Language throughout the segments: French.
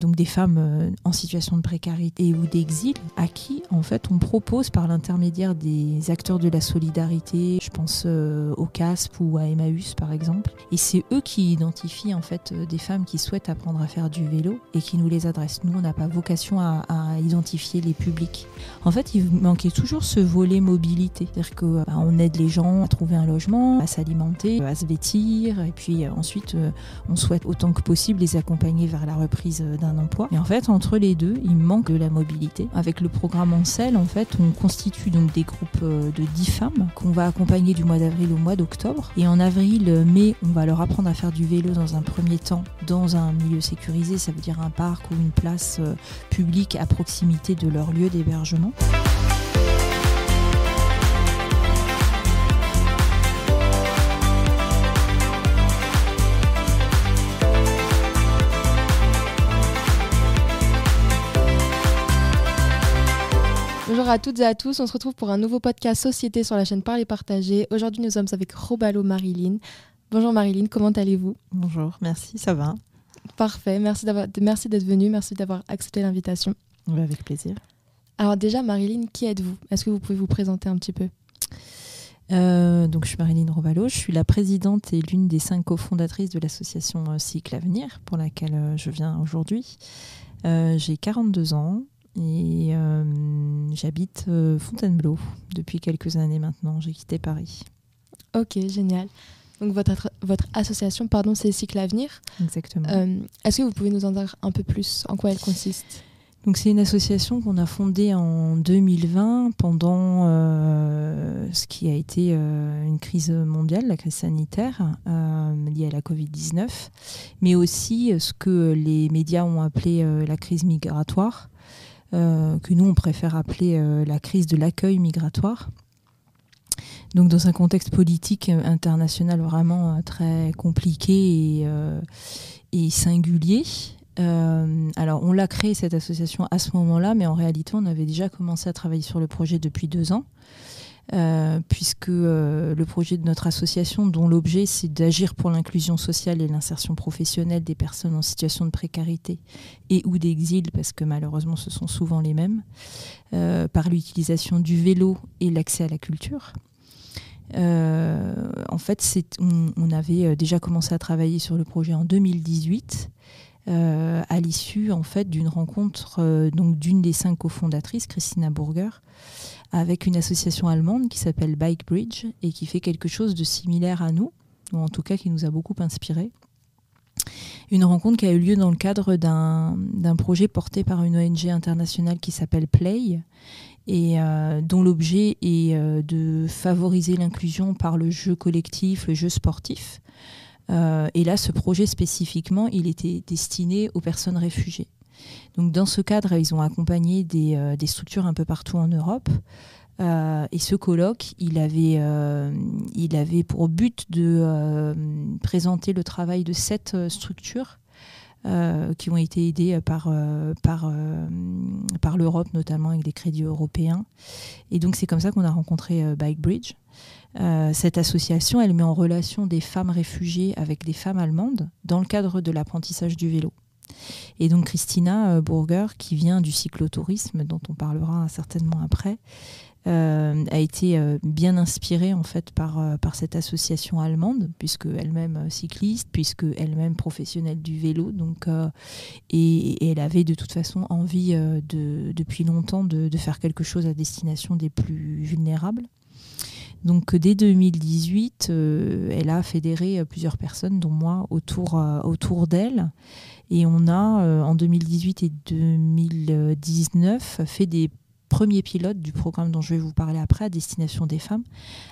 donc des femmes euh, en situation de précarité ou d'exil, à qui en fait on propose par l'intermédiaire des acteurs de la solidarité, je pense euh, au CASP ou à Emmaüs par exemple, et c'est eux qui identifient en fait euh, des femmes qui souhaitent apprendre à faire du vélo et qui nous les adressent. Nous, on n'a pas vocation à, identifier les publics. En fait, il manquait toujours ce volet mobilité, c'est-à-dire qu'on bah, aide les gens à trouver un logement, à s'alimenter, à se vêtir, et puis ensuite on souhaite autant que possible les accompagner vers la reprise d'un emploi. Et en fait, entre les deux, il manque de la mobilité. Avec le programme Ancel, en fait, on constitue donc des groupes euh, de 10 femmes qu'on va accompagner du mois d'avril au mois d'octobre. Et en avril, mai, on va leur apprendre à faire du vélo dans un premier temps dans un milieu sécurisé, ça veut dire un parc ou une place euh, publique à proximité de leur lieu d'hébergement. À toutes et à tous, on se retrouve pour un nouveau podcast Société sur la chaîne Parler Partager. Aujourd'hui nous sommes avec Robalo Marilyn. Bonjour Marilyn, comment allez-vous? Bonjour, merci, ça va. Parfait, merci d'être venue, merci d'avoir accepté l'invitation. Avec plaisir. Alors déjà Marilyn, qui êtes-vous? Est-ce que vous pouvez vous présenter un petit peu? Euh, donc, je suis Marilyn Robalo, je suis la présidente et l'une des cinq cofondatrices de l'association euh, Cycle Avenir, pour laquelle euh, je viens aujourd'hui. J'ai 42 ans, et euh, j'habite euh, Fontainebleau depuis quelques années maintenant. J'ai quitté Paris. Ok, génial. Donc votre, votre association, pardon, c'est Cycle Avenir. Exactement. Euh, est-ce que vous pouvez nous en dire un peu plus? En quoi elle consiste? Donc c'est une association qu'on a fondée en 2020 pendant ce qui a été une crise mondiale, la crise sanitaire liée à la Covid-19, mais aussi ce que les médias ont appelé la crise migratoire. Euh, que nous, on préfère appeler euh, la crise de l'accueil migratoire. Donc dans un contexte politique international vraiment euh, très compliqué et, singulier. alors on l'a créé cette association à ce moment-là, mais en réalité on avait déjà commencé à travailler sur le projet depuis deux ans. Euh, puisque euh, le projet de notre association, dont l'objet c'est d'agir pour l'inclusion sociale et l'insertion professionnelle des personnes en situation de précarité et ou d'exil, parce que malheureusement ce sont souvent les mêmes, euh, par l'utilisation du vélo et l'accès à la culture. en fait, on, on, avait déjà commencé à travailler sur le projet en 2018. à l'issue en fait d'une rencontre donc d'une des cinq cofondatrices, Christina Burger, avec une association allemande qui s'appelle Bike Bridge et qui fait quelque chose de similaire à nous, ou en tout cas qui nous a beaucoup inspiré. Une rencontre qui a eu lieu dans le cadre d'un projet porté par une ONG internationale qui s'appelle Play et euh, dont l'objet est euh, de favoriser l'inclusion par le jeu collectif, le jeu sportif. Euh, et là, ce projet spécifiquement, il était destiné aux personnes réfugiées. Donc dans ce cadre, ils ont accompagné des, euh, structures un peu partout en Europe. Euh, et ce colloque, il avait, euh, pour but de présenter le travail de sept structures qui ont été aidées par, par, par l'Europe, notamment avec des crédits européens. Et donc c'est comme ça qu'on a rencontré Bike Bridge. cette association, elle met en relation des femmes réfugiées avec des femmes allemandes dans le cadre de l'apprentissage du vélo. Et donc Christina euh, Burger, qui vient du cyclotourisme, dont on parlera certainement après, euh, a été euh, bien inspirée en fait par, cette association allemande, puisque elle-même cycliste, puisque elle-même professionnelle du vélo, donc et, elle avait de toute façon envie de, depuis longtemps de, faire quelque chose à destination des plus vulnérables. Donc dès 2018, elle a fédéré plusieurs personnes, dont moi, autour, autour d'elle. Et on a, euh, en 2018 et 2019, fait des premiers pilotes du programme dont je vais vous parler après, à destination des femmes,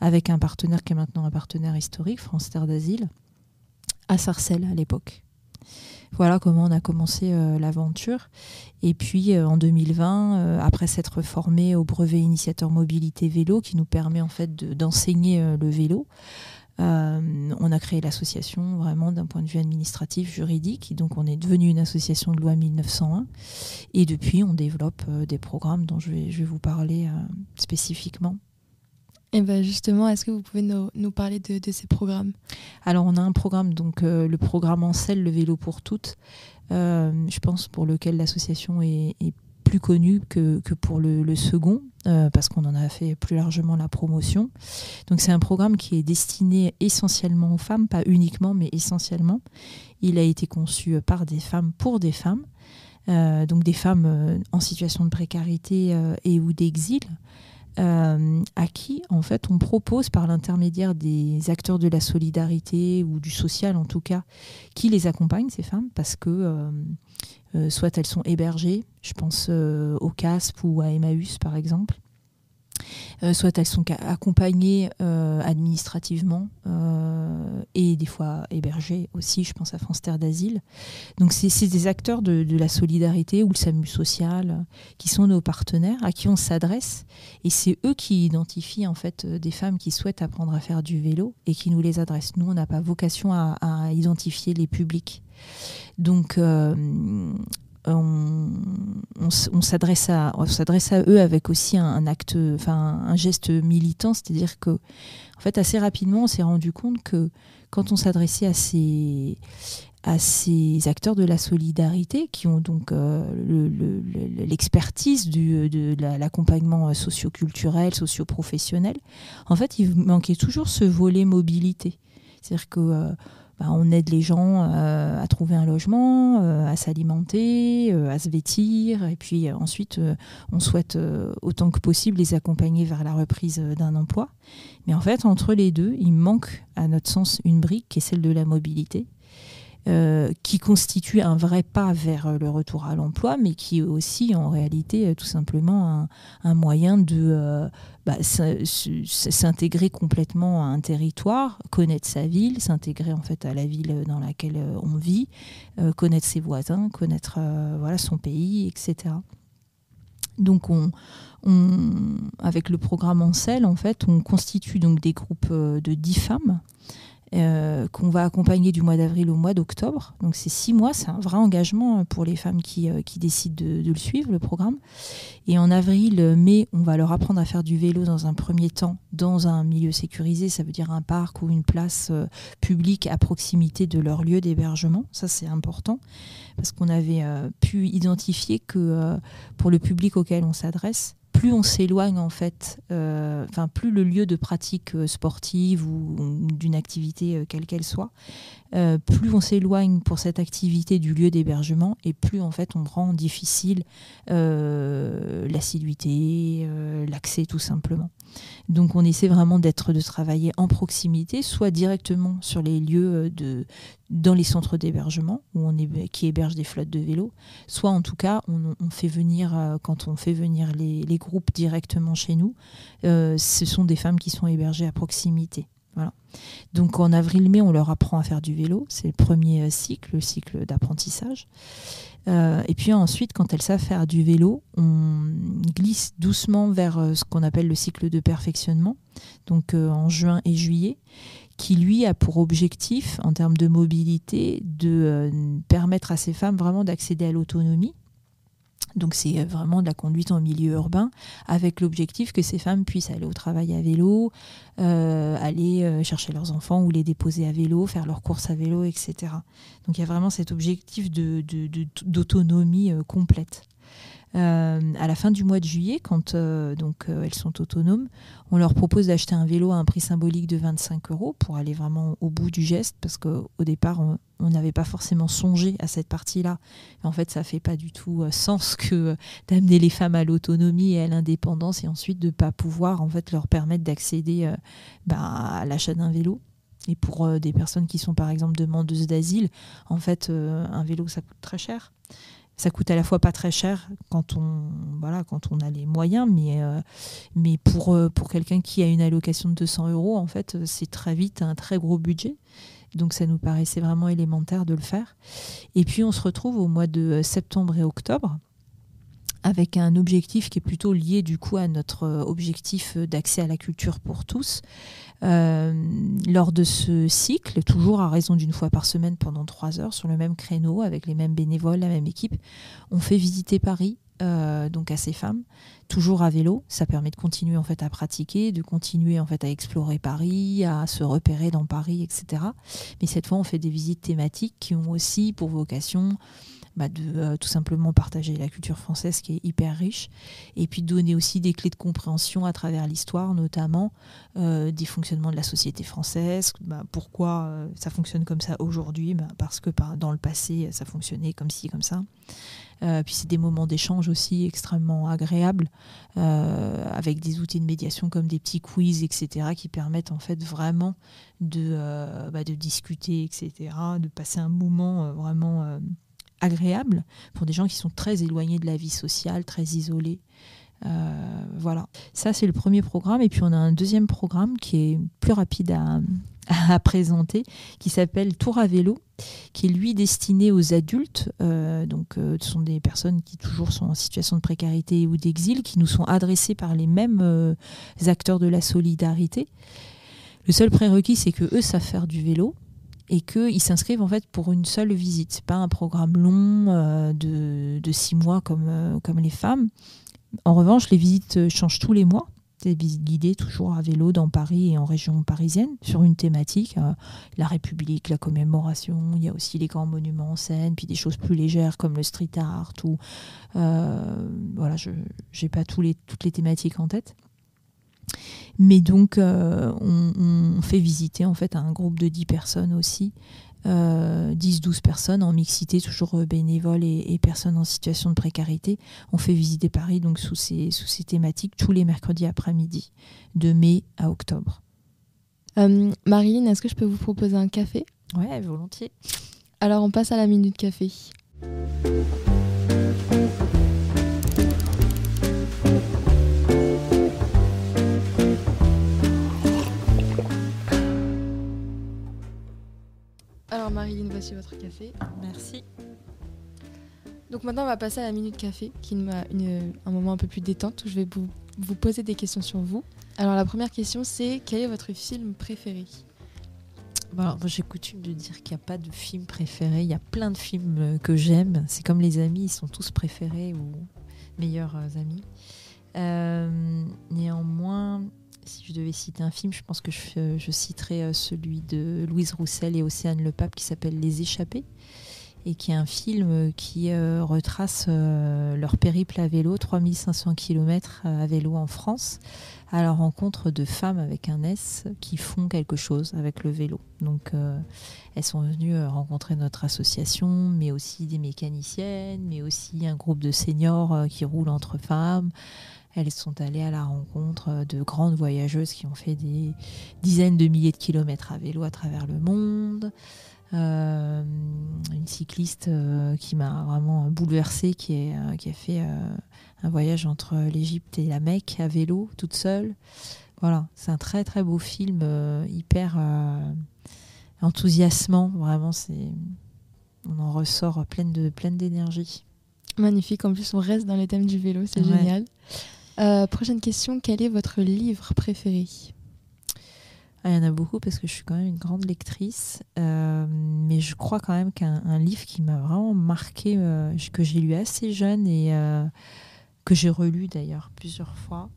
avec un partenaire qui est maintenant un partenaire historique, France Terre d'Asile, à Sarcelles à l'époque. Voilà comment on a commencé euh, l'aventure. Et puis euh, en 2020, après s'être formé au brevet initiateur mobilité vélo, qui nous permet en fait d'enseigner le vélo, euh, on a créé l'association vraiment d'un point de vue administratif, juridique. Donc on est devenu une association de loi 1901. Et depuis, on développe euh, des programmes dont je vais, vous parler euh, spécifiquement. Et ben justement, est-ce que vous pouvez nous, parler de, ces programmes? Alors on a un programme, donc le programme Ancel, le vélo pour toutes, je pense pour lequel l'association est, plus connue que, pour le, second, parce qu'on en a fait plus largement la promotion. Donc c'est un programme qui est destiné essentiellement aux femmes, pas uniquement, mais essentiellement. Il a été conçu par des femmes pour des femmes. Euh, donc des femmes euh, en situation de précarité euh, et ou d'exil, à qui en fait on propose par l'intermédiaire des acteurs de la solidarité ou du social en tout cas, qui les accompagnent ces femmes parce que soit elles sont hébergées, je pense au CASP ou à Emmaüs par exemple, euh, soit elles sont accompagnées euh, administrativement euh, et des fois hébergées aussi, je pense à France Terre d'Asile. Donc c'est des acteurs de, la solidarité ou le SAMU social qui sont nos partenaires, à qui on s'adresse et c'est eux qui identifient en fait des femmes qui souhaitent apprendre à faire du vélo et qui nous les adressent. Nous, on n'a pas vocation à, identifier les publics. Donc, on, s'adresse à, s'adresse à eux avec aussi un, acte, enfin un geste militant, c'est-à-dire que, en fait, assez rapidement, on s'est rendu compte que quand on s'adressait à ces, à ces acteurs de la solidarité qui ont donc euh, l'expertise de l'accompagnement socio-culturel, socio-professionnel, en fait, il manquait toujours ce volet mobilité. C'est-à-dire que euh, bah, on aide les gens euh, à trouver un logement, euh, à s'alimenter, euh, à se vêtir, et puis ensuite on souhaite autant que possible les accompagner vers la reprise d'un emploi. Mais en fait, entre les deux, il manque à notre sens une brique qui est celle de la mobilité. Euh, qui constitue un vrai pas vers euh, le retour à l'emploi, mais qui est aussi en réalité euh, tout simplement un, moyen de bah, s'intégrer complètement à un territoire, connaître sa ville, s'intégrer en fait à la ville dans laquelle on vit, connaître ses voisins, connaître voilà son pays, etc. Donc on, avec le programme Ancel, en fait, on constitue donc des groupes de 10 femmes euh, qu'on va accompagner du mois d'avril au mois d'octobre. Donc c'est six mois, c'est un vrai engagement pour les femmes qui, euh, qui décident de, le suivre, le programme. Et en avril, mai, on va leur apprendre à faire du vélo dans un premier temps dans un milieu sécurisé, ça veut dire un parc ou une place euh, publique à proximité de leur lieu d'hébergement. Ça c'est important parce qu'on avait pu identifier que pour le public auquel on s'adresse, plus on s'éloigne en fait, euh, enfin plus le lieu de pratique euh, sportive ou, d'une activité euh, quelle qu'elle soit, plus on s'éloigne pour cette activité du lieu d'hébergement et plus en fait on rend difficile l'assiduité, l'accès tout simplement. Donc on essaie vraiment d'être de travailler en proximité, soit directement sur les lieux de, dans les centres d'hébergement où on est, qui hébergent des flottes de vélos, soit en tout cas on, fait venir euh, quand on fait venir les, groupes directement chez nous, euh, ce sont des femmes qui sont hébergées à proximité. Voilà. Donc en avril-mai, on leur apprend à faire du vélo, c'est le premier euh, cycle, le cycle d'apprentissage. et puis ensuite, quand elles savent faire du vélo, on glisse doucement vers ce qu'on appelle le cycle de perfectionnement, donc en juin et juillet qui lui a pour objectif, en termes de mobilité, de euh, permettre à ces femmes vraiment d'accéder à l'autonomie. Donc c'est euh, vraiment de la conduite en milieu urbain, avec l'objectif que ces femmes puissent aller au travail à vélo, euh, aller chercher leurs enfants ou les déposer à vélo, faire leurs courses à vélo, etc. Donc il y a vraiment cet objectif d'autonomie complète. Euh, à la fin du mois de juillet, quand euh, donc, euh, elles sont autonomes, on leur propose d'acheter un vélo à un prix symbolique de 25 euros pour aller vraiment au bout du geste, parce qu'au départ, on n'avait pas forcément songé à cette partie-là. En fait, ça fait pas du tout sens que d'amener les femmes à l'autonomie et à l'indépendance et ensuite de ne pas pouvoir en fait leur permettre d'accéder bah, à l'achat d'un vélo. Et pour des personnes qui sont par exemple demandeuses d'asile, en fait, un vélo ça coûte très cher ça coûte à la fois pas très cher quand on, voilà, quand on a les moyens, mais, euh, mais pour, euh, pour quelqu'un qui a une allocation de 200 euros, en fait, c'est très vite un très gros budget. Donc ça nous paraissait vraiment élémentaire de le faire. Et puis on se retrouve au mois de septembre et octobre avec un objectif qui est plutôt lié du coup à notre objectif d'accès à la culture pour tous. Euh, lors de ce cycle, toujours à raison d'une fois par semaine pendant trois heures sur le même créneau avec les mêmes bénévoles, la même équipe, on fait visiter Paris donc à ces femmes, toujours à vélo. Ça permet de continuer en fait à pratiquer, de continuer en fait à explorer Paris, à se repérer dans Paris, etc. Mais cette fois, on fait des visites thématiques qui ont aussi pour vocation bah, de euh, tout simplement partager la culture française qui est hyper riche, et puis donner aussi des clés de compréhension à travers l'histoire, notamment euh, des fonctionnements de la société française, bah, pourquoi euh, ça fonctionne comme ça aujourd'hui, bah, parce que dans le passé ça fonctionnait comme ci, comme ça. puis c'est des moments d'échange aussi extrêmement agréables, avec des outils de médiation comme des petits quiz, etc., qui permettent en fait vraiment de, de discuter, etc., de passer un moment vraiment agréable pour des gens qui sont très éloignés de la vie sociale, très isolés. Euh, voilà, ça c'est le premier programme. Et puis on a un deuxième programme qui est plus rapide à, présenter, qui s'appelle Tour à vélo, qui est lui destiné aux adultes. Euh, donc euh, ce sont des personnes qui toujours sont en situation de précarité ou d'exil, qui nous sont adressées par les mêmes acteurs de la solidarité. Le seul prérequis, c'est que eux savent faire du vélo et qu'ils s'inscrivent en fait pour une seule visite. C'est pas un programme long euh, de, six mois comme, euh, comme les femmes. En revanche, les visites euh, changent tous les mois. Des visites guidées toujours à vélo dans Paris et en région parisienne sur une thématique, la République, la commémoration. Il y a aussi les grands monuments en scène, puis des choses plus légères comme le street art ou voilà, je n'ai pas tous toutes les thématiques en tête. Mais donc, euh, on, fait visiter en fait un groupe de 10 personnes aussi, 10-12 euh, personnes en mixité, toujours euh, bénévoles et, personnes en situation de précarité. On fait visiter Paris donc sous ces, sous ces thématiques tous les mercredis après-midi, de mai à octobre. Marine, est-ce que je peux vous proposer un café? Ouais, volontiers. Alors, on passe à la minute café. Marilyn, voici votre café. Merci. Donc maintenant, on va passer à la minute café, qui est un moment un peu plus détente où je vais vous, poser des questions sur vous. Alors la première question, c'est quel est votre film préféré? Bon, J'ai coutume de dire qu'il n'y a pas de film préféré. Il y a plein de films euh, que j'aime. C'est comme les amis, ils sont tous préférés ou meilleurs euh, amis. Euh, citer un film, je pense que je, je citerais euh, celui de Louise Roussel et Océane Le Pape qui s'appelle Les Échappés et qui est un film qui euh, retrace euh, leur périple à vélo, 3500 km à vélo en France, à la rencontre de femmes avec un S qui font quelque chose avec le vélo. Donc elles sont venues rencontrer notre association, mais aussi des mécaniciennes, mais aussi un groupe de seniors qui roulent entre femmes. Elles sont allées à la rencontre de grandes voyageuses qui ont fait des dizaines de milliers de kilomètres à vélo à travers le monde. Euh, une cycliste euh, qui m'a vraiment bouleversée, qui, est, euh, qui a fait un voyage entre l'Égypte et la Mecque à vélo, toute seule. Voilà, c'est un très très beau film, hyper enthousiasmant. Vraiment, c'est on en ressort pleine de pleine d'énergie. Magnifique. En plus, on reste dans les thèmes du vélo, c'est génial. Euh, prochaine question, quel est votre livre préféré? Ah, Il y en a beaucoup parce que je suis quand même une grande lectrice, euh, mais je crois quand même qu'un livre qui m'a vraiment marqué, euh, que j'ai lu assez jeune et que j'ai relu d'ailleurs plusieurs fois,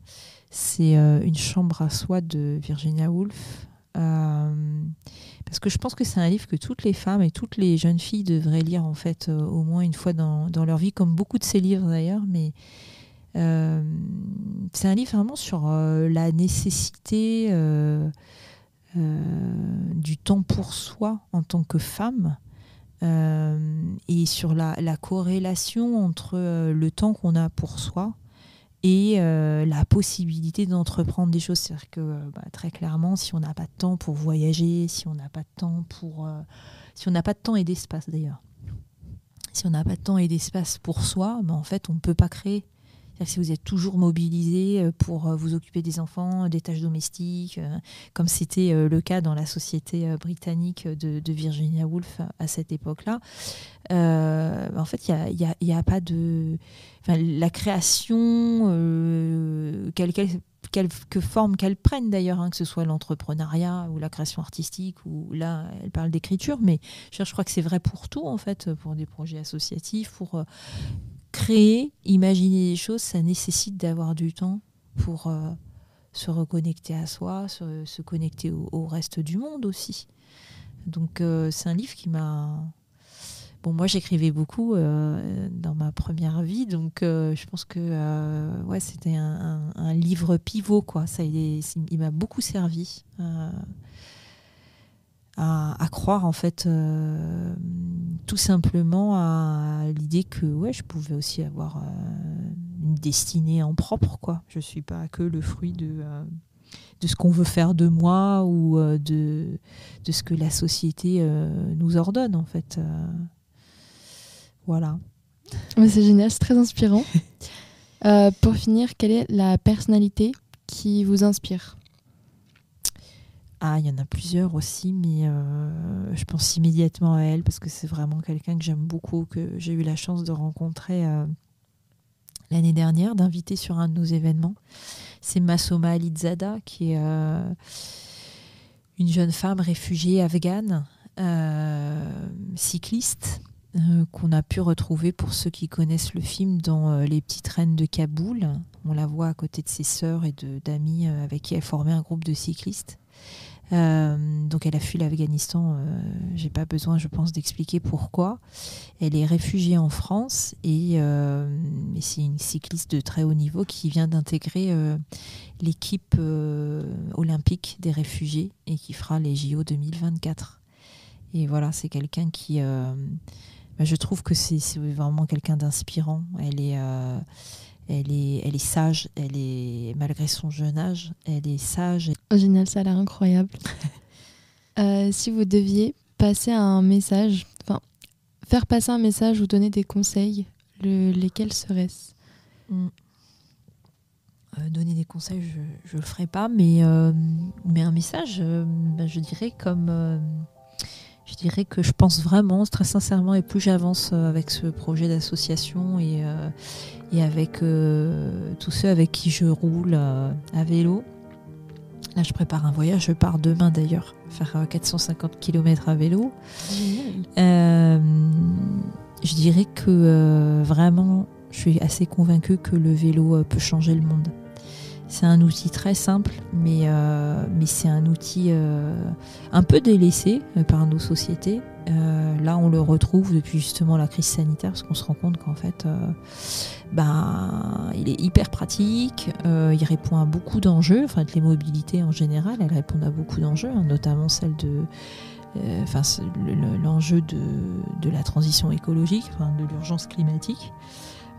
c'est Une chambre à soi de Virginia Woolf. parce que je pense que c'est un livre que toutes les femmes et toutes les jeunes filles devraient lire en fait au moins une fois dans, leur vie, comme beaucoup de ces livres d'ailleurs, mais euh, c'est un livre vraiment sur euh, la nécessité euh, du temps pour soi en tant que femme. et sur la, corrélation entre le temps qu'on a pour soi et la possibilité d'entreprendre des choses. C'est-à-dire que bah, très clairement, si on n'a pas de temps pour voyager, si on n'a pas de temps pour... si on n'a pas de temps et d'espace d'ailleurs, si on n'a pas de temps et d'espace pour soi, bah, en fait, on ne peut pas créer si vous êtes toujours mobilisé euh, pour euh, vous occuper des enfants, des tâches domestiques, euh, comme c'était le cas dans la société britannique de, Virginia Woolf à cette époque-là, en fait, il n'y a, pas de... la création, quelque forme qu'elle prenne d'ailleurs, hein, que ce soit l'entrepreneuriat ou la création artistique, ou là, elle parle d'écriture, mais je crois que c'est vrai pour tout, en fait, pour des projets associatifs, pour créer, imaginer des choses, ça nécessite d'avoir du temps pour euh, se reconnecter à soi, se, connecter au, reste du monde aussi. Donc euh, c'est un livre qui m'a... Bon, moi j'écrivais beaucoup euh, dans ma première vie, donc je pense que ouais, c'était un, livre pivot, quoi. Ça, il, m'a beaucoup servi à, croire en fait tout simplement à l'idée que ouais je pouvais aussi avoir euh, une destinée en propre quoi. Je suis pas que le fruit de euh, de ce qu'on veut faire de moi ou de de ce que la société nous ordonne en fait voilà. C'est génial c'est très inspirant. Pour finir quelle est la personnalité qui vous inspire? Ah, il y en a plusieurs aussi, mais euh, je pense immédiatement à elle parce que c'est vraiment quelqu'un que j'aime beaucoup, que j'ai eu la chance de rencontrer euh, l'année dernière, d'inviter sur un de nos événements. C'est Masoma Alidzada, qui est euh, une jeune femme réfugiée afghane, cycliste, qu'on a pu retrouver pour ceux qui connaissent le film dans Les Petites Reines de Kaboul. On la voit à côté de ses sœurs et d'amis avec qui elle formait un groupe de cyclistes. Euh, donc elle a fui l'Afghanistan, euh, j'ai pas besoin, je pense, d'expliquer pourquoi. Elle est réfugiée en France et, euh, c'est une cycliste de très haut niveau qui vient d'intégrer l'équipe olympique des réfugiés et qui fera les JO 2024. Et voilà, c'est quelqu'un qui, bah, je trouve que c'est vraiment quelqu'un d'inspirant. Elle est elle est, elle est sage, elle est, malgré son jeune âge, elle est sage. Génial, ça a l'air incroyable. Euh, si vous deviez passer un message, enfin, faire passer un message ou donner des conseils, lesquels seraient-ce? Hmm. euh, Donner des conseils, je ne le ferai pas, mais, euh, mais un message, ben, je dirais comme je dirais que je pense vraiment, très sincèrement, et plus j'avance euh, avec ce projet d'association et, euh, et avec euh, tous ceux avec qui je roule à vélo. Là, je prépare un voyage, je pars demain d'ailleurs, faire 450 km à vélo. je dirais que vraiment, je suis assez convaincue que le vélo peut changer le monde. C'est un outil très simple, mais, euh, mais c'est un outil euh, un peu délaissé euh, par nos sociétés. là, on le retrouve depuis justement la crise sanitaire, parce qu'on se rend compte qu'en fait, ben, il est hyper pratique, il répond à beaucoup d'enjeux, enfin, les mobilités en général, elles répondent à beaucoup d'enjeux, hein, notamment celle de enfin, l'enjeu de, de, la transition écologique, enfin, de l'urgence climatique.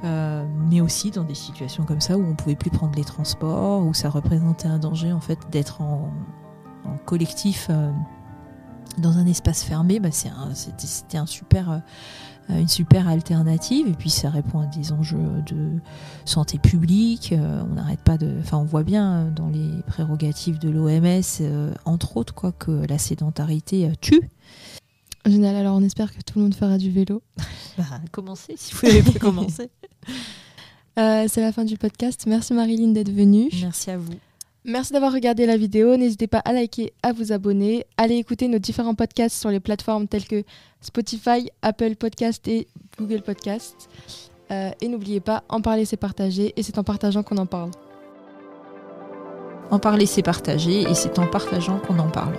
Euh, mais aussi dans des situations comme ça où on pouvait plus prendre les transports, où ça représentait un danger en fait d'être en, collectif euh, dans un espace fermé. Bah, c'était un super, euh, une super alternative et puis ça répond à des enjeux de santé publique. on n'arrête pas de, enfin on voit bien dans les prérogatives de l'OMS entre autres quoi que la sédentarité tue. Génial, alors on espère que tout le monde fera du vélo. Bah, commencez si vous n'avez pas commencé. Euh, c'est la fin du podcast. Merci Marilyn d'être venue. Merci à vous. Merci d'avoir regardé la vidéo. N'hésitez pas à liker, à vous abonner. Allez écouter nos différents podcasts sur les plateformes telles que Spotify, Apple Podcast et Google Podcast. Euh, et n'oubliez pas, en parler, c'est partager. Et c'est en partageant qu'on en parle. En parler, c'est partager. Et c'est en partageant qu'on en parle.